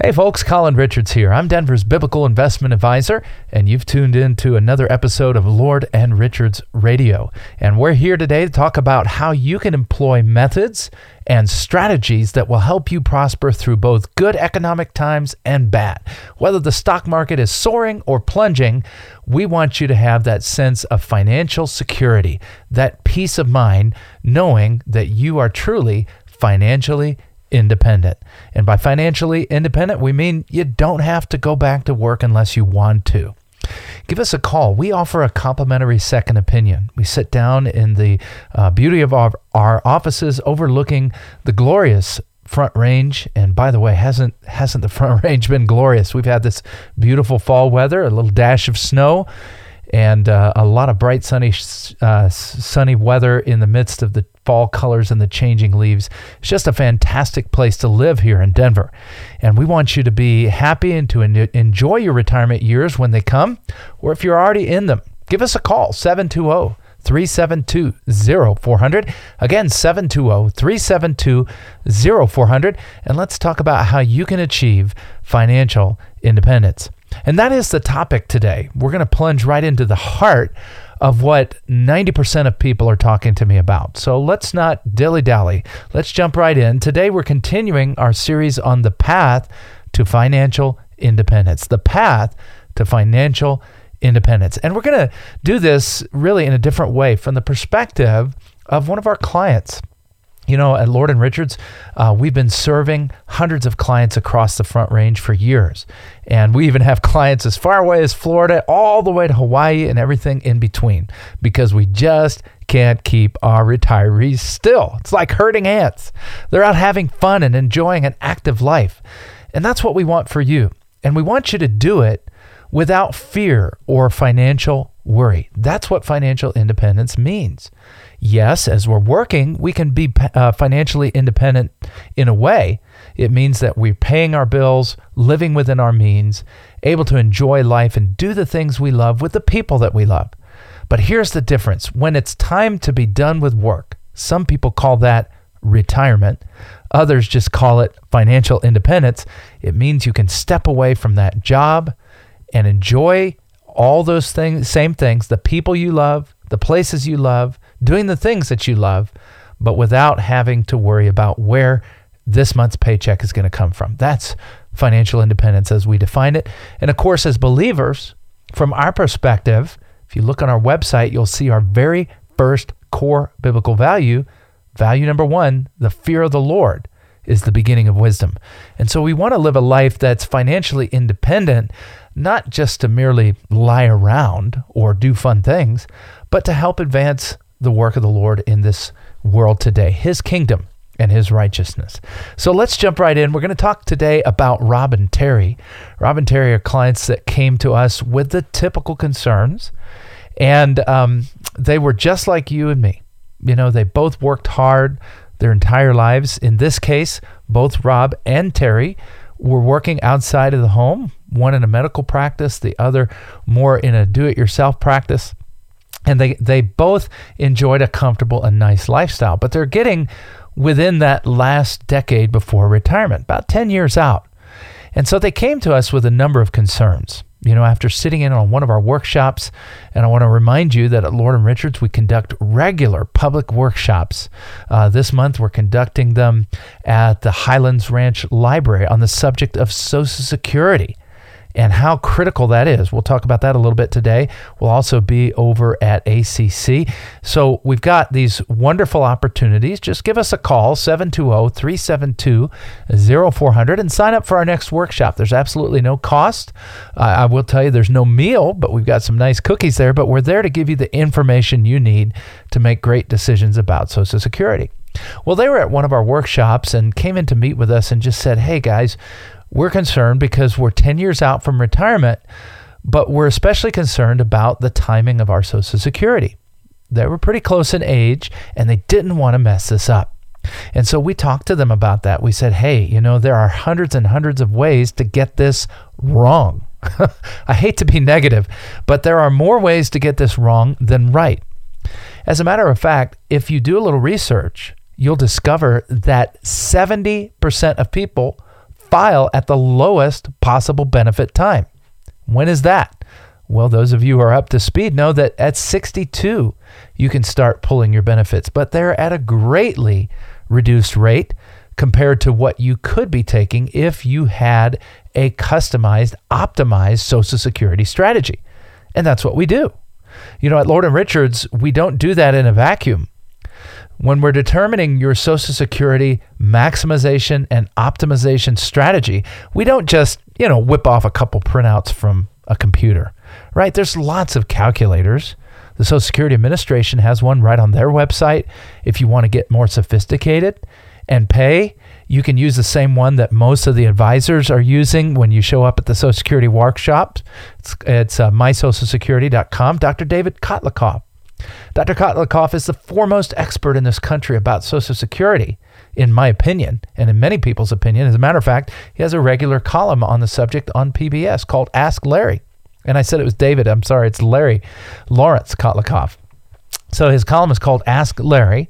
Hey folks, Colin Richards here. I'm Denver's biblical investment advisor, and you've tuned in to another episode of Lord and Richards Radio. And we're here today to talk about how you can employ methods and strategies that will help you prosper through both good economic times and bad. Whether the stock market is soaring or plunging, we want you to have that sense of financial security, that peace of mind, knowing that you are truly financially independent. And by financially independent, we mean you don't have to go back to work unless you want to. Give us a call. We offer a complimentary second opinion. We sit down in the uh, beauty of our, our offices overlooking the glorious front range and by the way hasn't hasn't the front range been glorious we've had this beautiful fall weather a little dash of snow and uh, a lot of bright sunny uh, sunny weather in the midst of the fall colors and the changing leaves. It's just a fantastic place to live here in Denver. And we want you to be happy and to en- enjoy your retirement years when they come, or if you're already in them, give us a call 720 372 0400. Again, 720 372 0400. And let's talk about how you can achieve financial independence. And that is the topic today. We're going to plunge right into the heart of what 90% of people are talking to me about. So let's not dilly dally. Let's jump right in. Today, we're continuing our series on the path to financial independence. The path to financial independence. And we're going to do this really in a different way from the perspective of one of our clients. You know, at Lord and Richards, uh, we've been serving hundreds of clients across the Front Range for years. And we even have clients as far away as Florida, all the way to Hawaii, and everything in between because we just can't keep our retirees still. It's like herding ants. They're out having fun and enjoying an active life. And that's what we want for you. And we want you to do it without fear or financial worry. That's what financial independence means yes, as we're working, we can be uh, financially independent in a way. It means that we're paying our bills, living within our means, able to enjoy life and do the things we love with the people that we love. But here's the difference when it's time to be done with work, some people call that retirement. Others just call it financial independence. It means you can step away from that job and enjoy all those things, same things, the people you love, the places you love, doing the things that you love, but without having to worry about where this month's paycheck is going to come from. That's financial independence as we define it. And of course, as believers, from our perspective, if you look on our website, you'll see our very first core biblical value. Value number one the fear of the Lord is the beginning of wisdom. And so we want to live a life that's financially independent, not just to merely lie around or do fun things, but to help advance the work of the Lord in this world today, His kingdom and His righteousness. So let's jump right in. We're going to talk today about Rob and Terry. Rob and Terry are clients that came to us with the typical concerns, and um, they were just like you and me. You know, they both worked hard their entire lives. In this case, both Rob and Terry were working outside of the home, one in a medical practice, the other more in a do it yourself practice and they they both enjoyed a comfortable and nice lifestyle but they're getting within that last decade before retirement about 10 years out. And so they came to us with a number of concerns. You know after sitting in on one of our workshops and i want to remind you that at lord and richards we conduct regular public workshops. Uh, this month we're conducting them at the highlands ranch library on the subject of social security and how critical that is. We'll talk about that a little bit today. We'll also be over at ACC. So we've got these wonderful opportunities. Just give us a call, 720 372 0400, and sign up for our next workshop. There's absolutely no cost. Uh, I will tell you there's no meal, but we've got some nice cookies there. But we're there to give you the information you need to make great decisions about Social Security. Well, they were at one of our workshops and came in to meet with us and just said, Hey guys, we're concerned because we're 10 years out from retirement, but we're especially concerned about the timing of our Social Security. They were pretty close in age and they didn't want to mess this up. And so we talked to them about that. We said, hey, you know, there are hundreds and hundreds of ways to get this wrong. I hate to be negative, but there are more ways to get this wrong than right. As a matter of fact, if you do a little research, you'll discover that 70% of people file at the lowest possible benefit time. When is that? Well, those of you who are up to speed know that at 62, you can start pulling your benefits, but they're at a greatly reduced rate compared to what you could be taking if you had a customized, optimized Social Security strategy. And that's what we do. You know, at Lord and Richards, we don't do that in a vacuum. When we're determining your Social Security maximization and optimization strategy, we don't just, you know, whip off a couple printouts from a computer, right? There's lots of calculators. The Social Security Administration has one right on their website. If you want to get more sophisticated and pay, you can use the same one that most of the advisors are using when you show up at the Social Security workshop. It's, it's uh, mysocialsecurity.com. Dr. David Kotlikoff. Dr. Kotlikoff is the foremost expert in this country about Social Security, in my opinion, and in many people's opinion. As a matter of fact, he has a regular column on the subject on PBS called Ask Larry. And I said it was David. I'm sorry, it's Larry Lawrence Kotlikoff. So his column is called Ask Larry.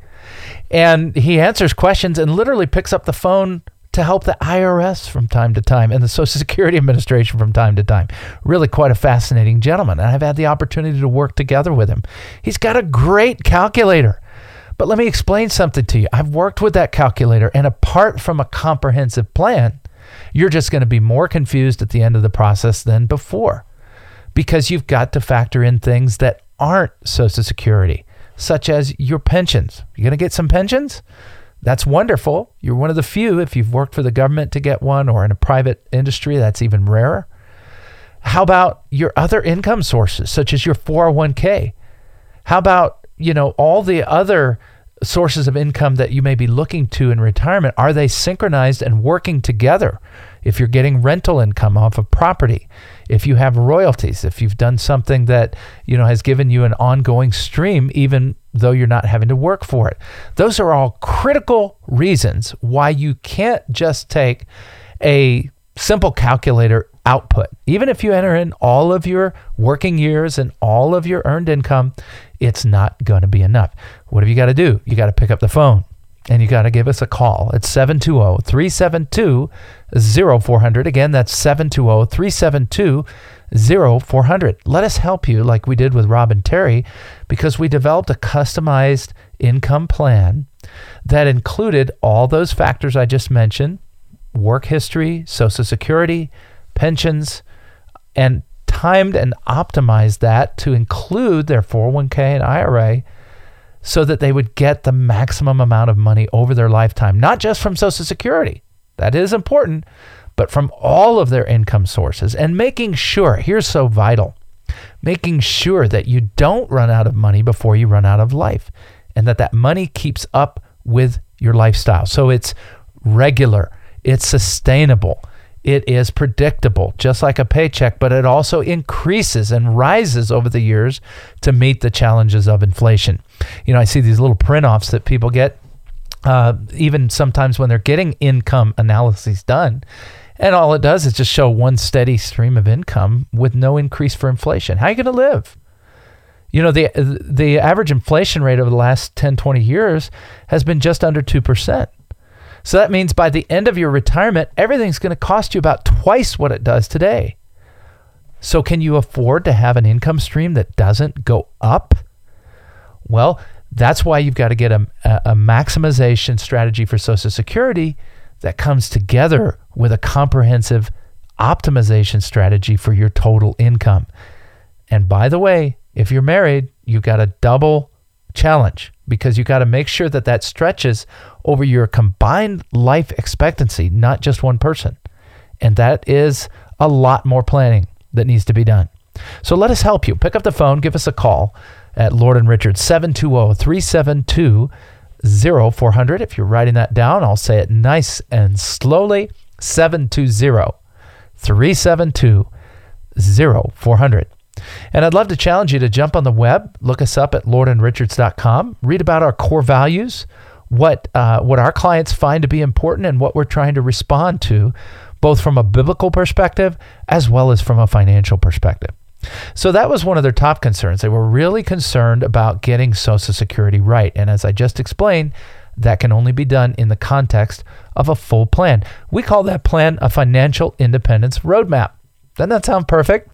And he answers questions and literally picks up the phone to help the IRS from time to time and the Social Security Administration from time to time. Really quite a fascinating gentleman. And I've had the opportunity to work together with him. He's got a great calculator. But let me explain something to you. I've worked with that calculator, and apart from a comprehensive plan, you're just going to be more confused at the end of the process than before because you've got to factor in things that aren't Social Security such as your pensions. You're going to get some pensions? That's wonderful. You're one of the few, if you've worked for the government to get one or in a private industry, that's even rarer. How about your other income sources, such as your 401k? How about, you know, all the other sources of income that you may be looking to in retirement? Are they synchronized and working together? If you're getting rental income off of property, if you have royalties, if you've done something that, you know, has given you an ongoing stream even though you're not having to work for it. Those are all critical reasons why you can't just take a simple calculator output. Even if you enter in all of your working years and all of your earned income, it's not going to be enough. What have you got to do? You got to pick up the phone and you got to give us a call. It's 720 372 0400. Again, that's 720 372 0400. Let us help you like we did with Rob and Terry because we developed a customized income plan that included all those factors I just mentioned work history, Social Security, pensions, and timed and optimized that to include their 401k and IRA so that they would get the maximum amount of money over their lifetime, not just from Social Security. That is important, but from all of their income sources and making sure, here's so vital, making sure that you don't run out of money before you run out of life and that that money keeps up with your lifestyle. So it's regular, it's sustainable, it is predictable, just like a paycheck, but it also increases and rises over the years to meet the challenges of inflation. You know, I see these little print offs that people get, uh, even sometimes when they're getting income analyses done. And all it does is just show one steady stream of income with no increase for inflation. How are you going to live? You know, the the average inflation rate over the last 10, 20 years has been just under 2%. So that means by the end of your retirement, everything's going to cost you about twice what it does today. So, can you afford to have an income stream that doesn't go up? Well, that's why you've got to get a, a maximization strategy for Social Security that comes together with a comprehensive optimization strategy for your total income. And by the way, if you're married, you've got a double challenge because you got to make sure that that stretches over your combined life expectancy, not just one person. And that is a lot more planning that needs to be done. So let us help you. Pick up the phone, give us a call at Lord and Richard 720 372 0400. If you're writing that down, I'll say it nice and slowly 720 372 0400. And I'd love to challenge you to jump on the web, look us up at lordandrichards.com, read about our core values, what uh, what our clients find to be important, and what we're trying to respond to, both from a biblical perspective as well as from a financial perspective. So that was one of their top concerns. They were really concerned about getting Social Security right. And as I just explained, that can only be done in the context of a full plan. We call that plan a financial independence roadmap. Doesn't that sound perfect?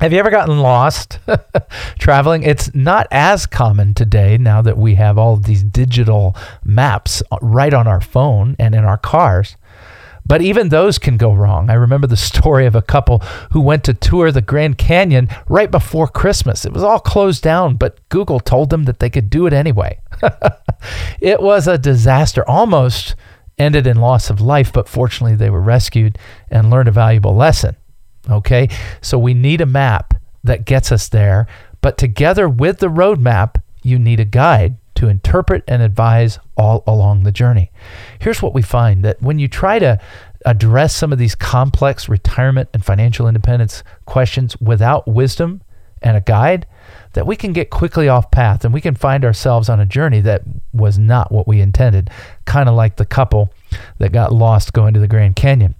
Have you ever gotten lost traveling? It's not as common today now that we have all these digital maps right on our phone and in our cars. But even those can go wrong. I remember the story of a couple who went to tour the Grand Canyon right before Christmas. It was all closed down, but Google told them that they could do it anyway. it was a disaster, almost ended in loss of life, but fortunately they were rescued and learned a valuable lesson. Okay, so we need a map that gets us there, but together with the roadmap, you need a guide to interpret and advise all along the journey. Here's what we find that when you try to address some of these complex retirement and financial independence questions without wisdom and a guide, that we can get quickly off path and we can find ourselves on a journey that was not what we intended, kind of like the couple that got lost going to the Grand Canyon.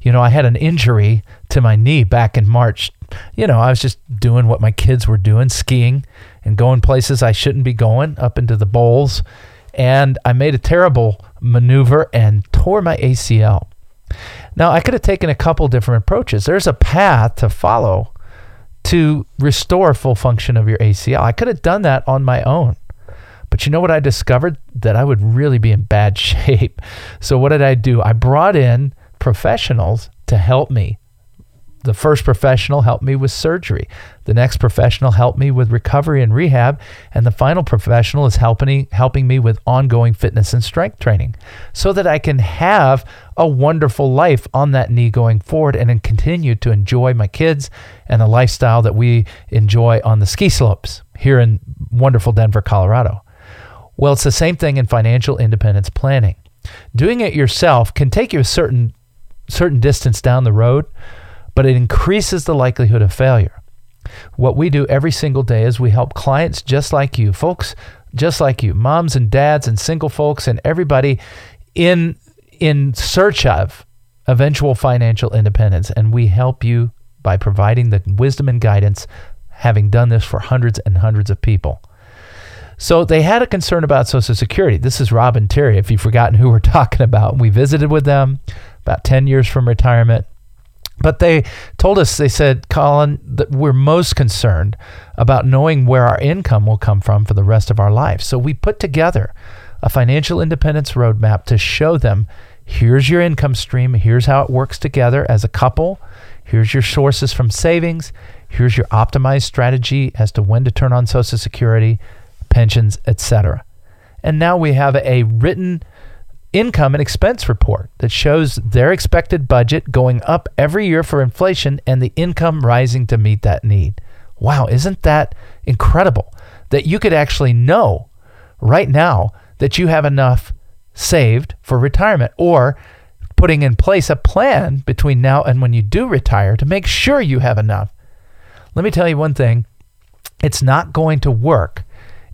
You know, I had an injury to my knee back in March. You know, I was just doing what my kids were doing, skiing and going places I shouldn't be going, up into the bowls. And I made a terrible maneuver and tore my ACL. Now, I could have taken a couple different approaches. There's a path to follow to restore full function of your ACL. I could have done that on my own. But you know what I discovered? That I would really be in bad shape. So, what did I do? I brought in professionals to help me the first professional helped me with surgery. The next professional helped me with recovery and rehab. And the final professional is helping, helping me with ongoing fitness and strength training so that I can have a wonderful life on that knee going forward and continue to enjoy my kids and the lifestyle that we enjoy on the ski slopes here in wonderful Denver, Colorado. Well, it's the same thing in financial independence planning. Doing it yourself can take you a certain certain distance down the road, but it increases the likelihood of failure. What we do every single day is we help clients just like you, folks just like you, moms and dads and single folks and everybody in in search of eventual financial independence and we help you by providing the wisdom and guidance having done this for hundreds and hundreds of people. So they had a concern about Social Security. This is Rob and Terry, if you've forgotten who we're talking about. We visited with them about 10 years from retirement. But they told us, they said, Colin, that we're most concerned about knowing where our income will come from for the rest of our life. So we put together a financial independence roadmap to show them here's your income stream, here's how it works together as a couple, here's your sources from savings, here's your optimized strategy as to when to turn on Social Security, pensions, etc. And now we have a written income and expense report that shows their expected budget going up every year for inflation and the income rising to meet that need. Wow, isn't that incredible that you could actually know right now that you have enough saved for retirement or putting in place a plan between now and when you do retire to make sure you have enough. Let me tell you one thing it's not going to work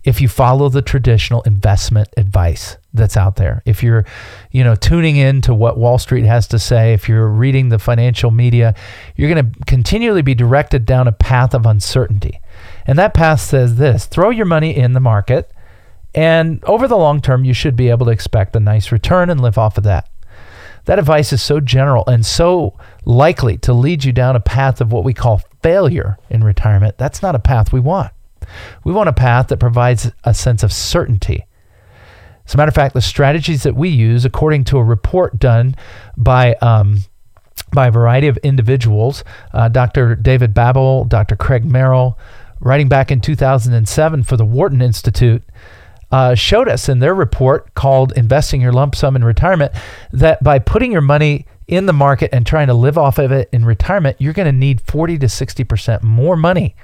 if you follow the traditional investment advice that's out there. If you're, you know, tuning in to what Wall Street has to say, if you're reading the financial media, you're going to continually be directed down a path of uncertainty. And that path says this throw your money in the market, and over the long term, you should be able to expect a nice return and live off of that. That advice is so general and so likely to lead you down a path of what we call failure in retirement. That's not a path we want. We want a path that provides a sense of certainty. As a matter of fact, the strategies that we use, according to a report done by um, by a variety of individuals, uh, Dr. David Babbel, Dr. Craig Merrill, writing back in 2007 for the Wharton Institute, uh, showed us in their report called Investing Your Lump Sum in Retirement that by putting your money in the market and trying to live off of it in retirement, you're going to need 40 to 60% more money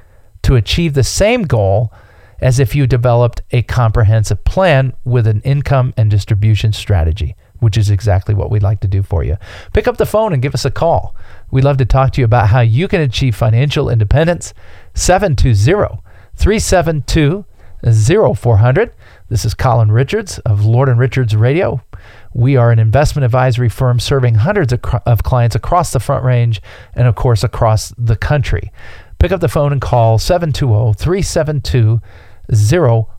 to achieve the same goal as if you developed a comprehensive plan with an income and distribution strategy, which is exactly what we'd like to do for you. Pick up the phone and give us a call. We'd love to talk to you about how you can achieve financial independence. 720 372 0400. This is Colin Richards of Lord and Richards Radio. We are an investment advisory firm serving hundreds of, of clients across the Front Range and, of course, across the country pick up the phone and call 720 372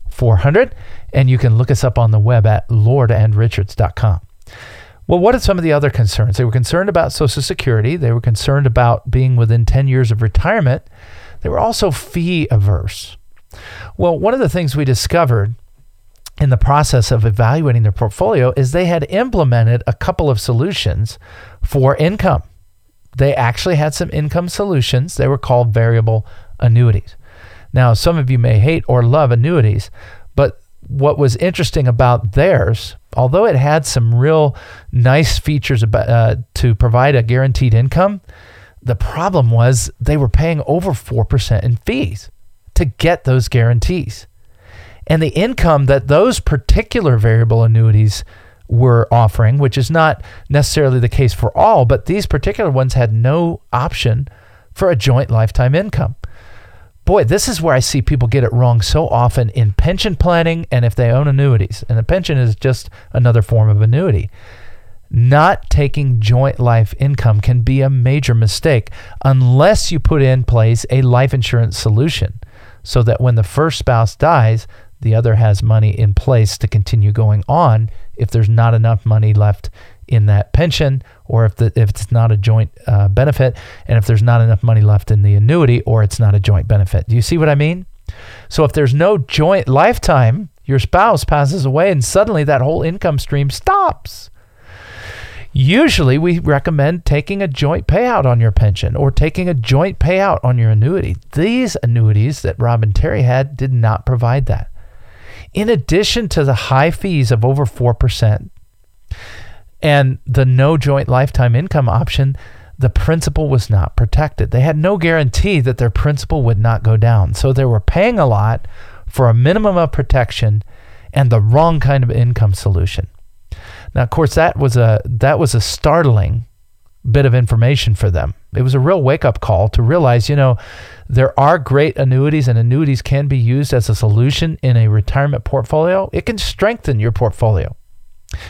0400. And you can look us up on the web at lordandrichards.com. Well, what are some of the other concerns? They were concerned about Social Security. They were concerned about being within 10 years of retirement. They were also fee averse. Well, one of the things we discovered in the process of evaluating their portfolio is they had implemented a couple of solutions for income. They actually had some income solutions. They were called variable annuities. Now, some of you may hate or love annuities, but what was interesting about theirs, although it had some real nice features about, uh, to provide a guaranteed income, the problem was they were paying over 4% in fees to get those guarantees. And the income that those particular variable annuities were offering, which is not necessarily the case for all, but these particular ones had no option for a joint lifetime income. Boy, this is where I see people get it wrong so often in pension planning and if they own annuities. And a pension is just another form of annuity. Not taking joint life income can be a major mistake unless you put in place a life insurance solution so that when the first spouse dies, the other has money in place to continue going on if there's not enough money left in that pension or if, the, if it's not a joint uh, benefit and if there's not enough money left in the annuity or it's not a joint benefit. Do you see what I mean? So if there's no joint lifetime, your spouse passes away and suddenly that whole income stream stops. Usually, we recommend taking a joint payout on your pension or taking a joint payout on your annuity. These annuities that Rob and Terry had did not provide that. In addition to the high fees of over 4% and the no joint lifetime income option, the principal was not protected. They had no guarantee that their principal would not go down. So they were paying a lot for a minimum of protection and the wrong kind of income solution. Now, of course, that was a that was a startling bit of information for them. It was a real wake up call to realize, you know, there are great annuities and annuities can be used as a solution in a retirement portfolio. It can strengthen your portfolio.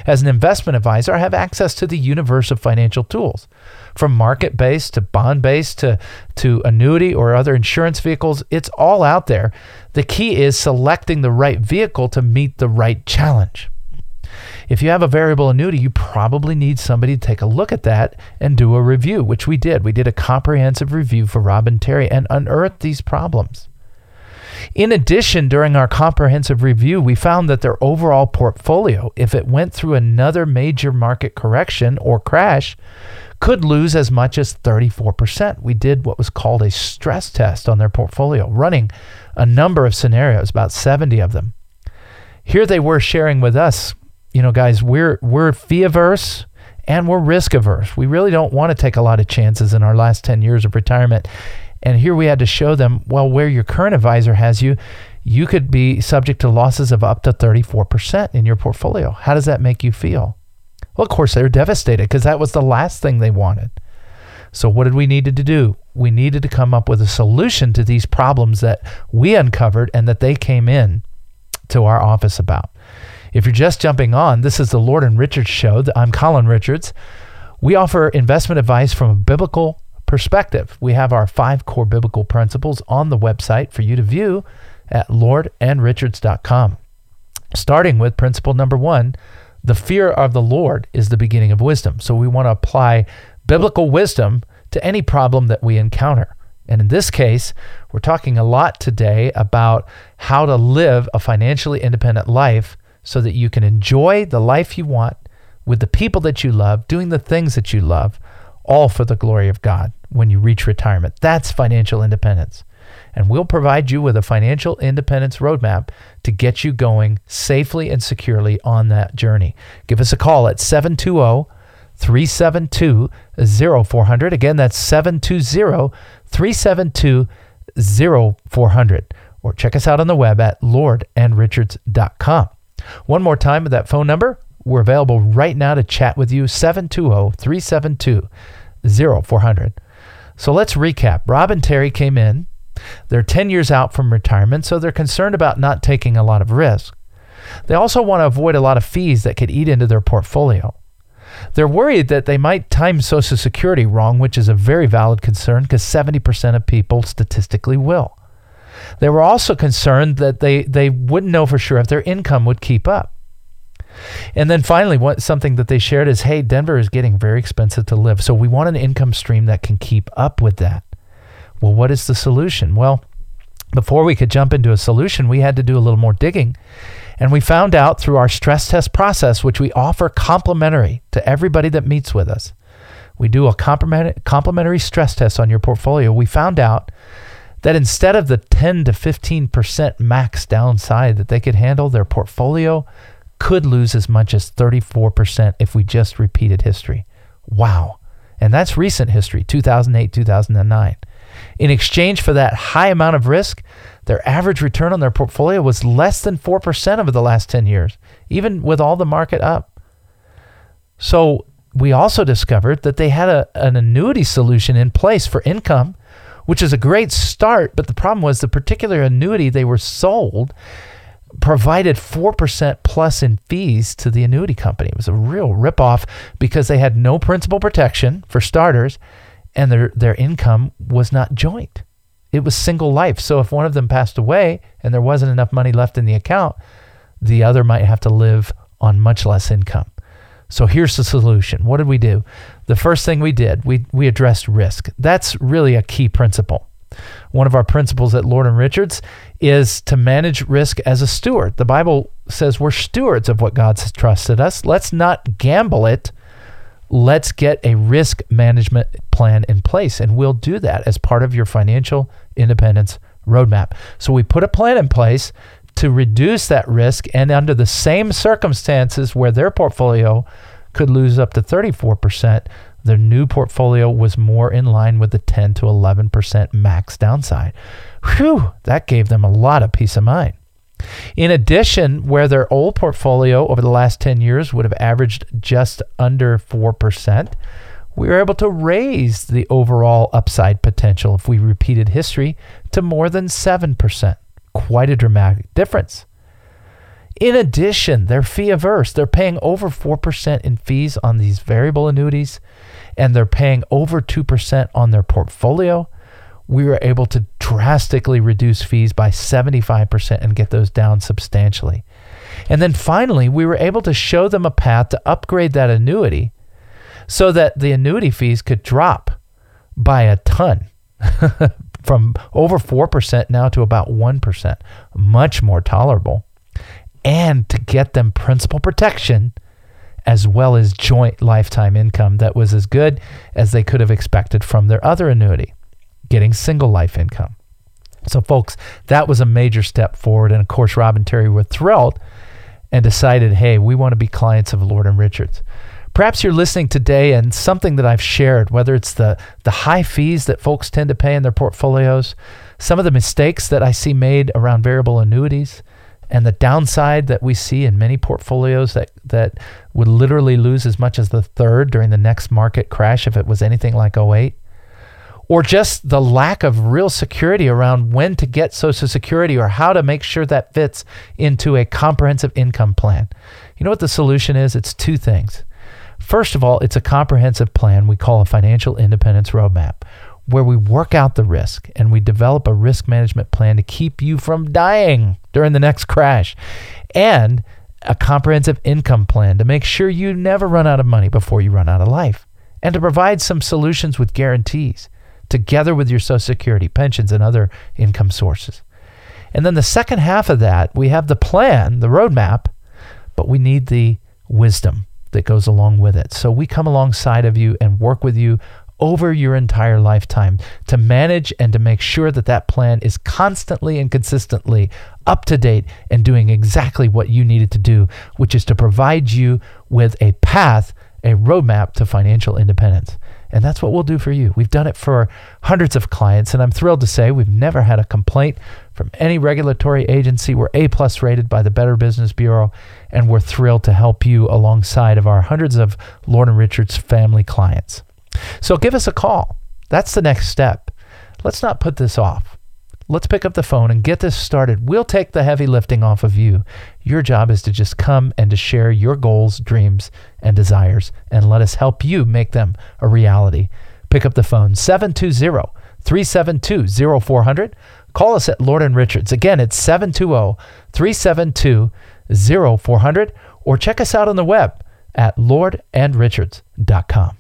As an investment advisor, I have access to the universe of financial tools. From market based to bond based to, to annuity or other insurance vehicles, it's all out there. The key is selecting the right vehicle to meet the right challenge. If you have a variable annuity, you probably need somebody to take a look at that and do a review, which we did. We did a comprehensive review for Rob and Terry and unearthed these problems. In addition, during our comprehensive review, we found that their overall portfolio, if it went through another major market correction or crash, could lose as much as 34%. We did what was called a stress test on their portfolio, running a number of scenarios, about 70 of them. Here they were sharing with us you know, guys, we're we're fee averse and we're risk averse. We really don't want to take a lot of chances in our last 10 years of retirement. And here we had to show them, well, where your current advisor has you, you could be subject to losses of up to 34% in your portfolio. How does that make you feel? Well, of course, they were devastated because that was the last thing they wanted. So, what did we need to do? We needed to come up with a solution to these problems that we uncovered and that they came in to our office about. If you're just jumping on, this is the Lord and Richards show. I'm Colin Richards. We offer investment advice from a biblical perspective. We have our five core biblical principles on the website for you to view at lordandrichards.com. Starting with principle number one, the fear of the Lord is the beginning of wisdom. So we want to apply biblical wisdom to any problem that we encounter. And in this case, we're talking a lot today about how to live a financially independent life so that you can enjoy the life you want with the people that you love, doing the things that you love, all for the glory of God when you reach retirement. That's financial independence. And we'll provide you with a financial independence roadmap to get you going safely and securely on that journey. Give us a call at 720 372 0400. Again, that's 720 372 0400. Or check us out on the web at lordandrichards.com. One more time with that phone number. We're available right now to chat with you 720 372 0400. So let's recap. Rob and Terry came in. They're 10 years out from retirement, so they're concerned about not taking a lot of risk. They also want to avoid a lot of fees that could eat into their portfolio. They're worried that they might time Social Security wrong, which is a very valid concern because 70% of people statistically will. They were also concerned that they, they wouldn't know for sure if their income would keep up. And then finally, what something that they shared is, hey, Denver is getting very expensive to live. So we want an income stream that can keep up with that. Well, what is the solution? Well, before we could jump into a solution, we had to do a little more digging. And we found out through our stress test process, which we offer complimentary to everybody that meets with us. We do a complimentary stress test on your portfolio. We found out that instead of the 10 to 15% max downside that they could handle, their portfolio could lose as much as 34% if we just repeated history. Wow. And that's recent history, 2008, 2009. In exchange for that high amount of risk, their average return on their portfolio was less than 4% over the last 10 years, even with all the market up. So, we also discovered that they had a, an annuity solution in place for income, which is a great start. But the problem was the particular annuity they were sold provided 4% plus in fees to the annuity company. It was a real ripoff because they had no principal protection for starters and their, their income was not joint. It was single life. So if one of them passed away and there wasn't enough money left in the account, the other might have to live on much less income. So here's the solution. What did we do? The first thing we did, we, we addressed risk. That's really a key principle. One of our principles at Lord and Richards is to manage risk as a steward. The Bible says we're stewards of what God's trusted us. Let's not gamble it. Let's get a risk management plan in place. And we'll do that as part of your financial independence roadmap. So we put a plan in place to reduce that risk and under the same circumstances where their portfolio could lose up to 34%, their new portfolio was more in line with the 10 to 11% max downside. Whew, that gave them a lot of peace of mind. In addition, where their old portfolio over the last 10 years would have averaged just under 4%, we were able to raise the overall upside potential if we repeated history to more than 7% quite a dramatic difference. In addition, they're fee averse. They're paying over 4% in fees on these variable annuities, and they're paying over 2% on their portfolio. We were able to drastically reduce fees by 75% and get those down substantially. And then finally, we were able to show them a path to upgrade that annuity so that the annuity fees could drop by a ton from over 4% now to about 1%, much more tolerable. And to get them principal protection as well as joint lifetime income that was as good as they could have expected from their other annuity, getting single life income. So, folks, that was a major step forward. And of course, Rob and Terry were thrilled and decided, hey, we want to be clients of Lord and Richards. Perhaps you're listening today and something that I've shared, whether it's the, the high fees that folks tend to pay in their portfolios, some of the mistakes that I see made around variable annuities, and the downside that we see in many portfolios that, that would literally lose as much as the third during the next market crash if it was anything like 08 or just the lack of real security around when to get Social Security or how to make sure that fits into a comprehensive income plan. You know what the solution is? It's two things. First of all, it's a comprehensive plan we call a financial independence roadmap, where we work out the risk and we develop a risk management plan to keep you from dying during the next crash, and a comprehensive income plan to make sure you never run out of money before you run out of life, and to provide some solutions with guarantees together with your Social Security, pensions, and other income sources. And then the second half of that, we have the plan, the roadmap, but we need the wisdom that goes along with it. So we come alongside of you and work with you over your entire lifetime to manage and to make sure that that plan is constantly and consistently up to date and doing exactly what you needed to do, which is to provide you with a path, a roadmap to financial independence. And that's what we'll do for you. We've done it for hundreds of clients, and I'm thrilled to say we've never had a complaint from any regulatory agency. We're A plus rated by the Better Business Bureau, and we're thrilled to help you alongside of our hundreds of Lord and Richards family clients. So give us a call. That's the next step. Let's not put this off. Let's pick up the phone and get this started. We'll take the heavy lifting off of you. Your job is to just come and to share your goals, dreams, and desires, and let us help you make them a reality. Pick up the phone 720 372 0400. Call us at Lord and Richards. Again, it's 720 372 0400 or check us out on the web at lordandrichards.com.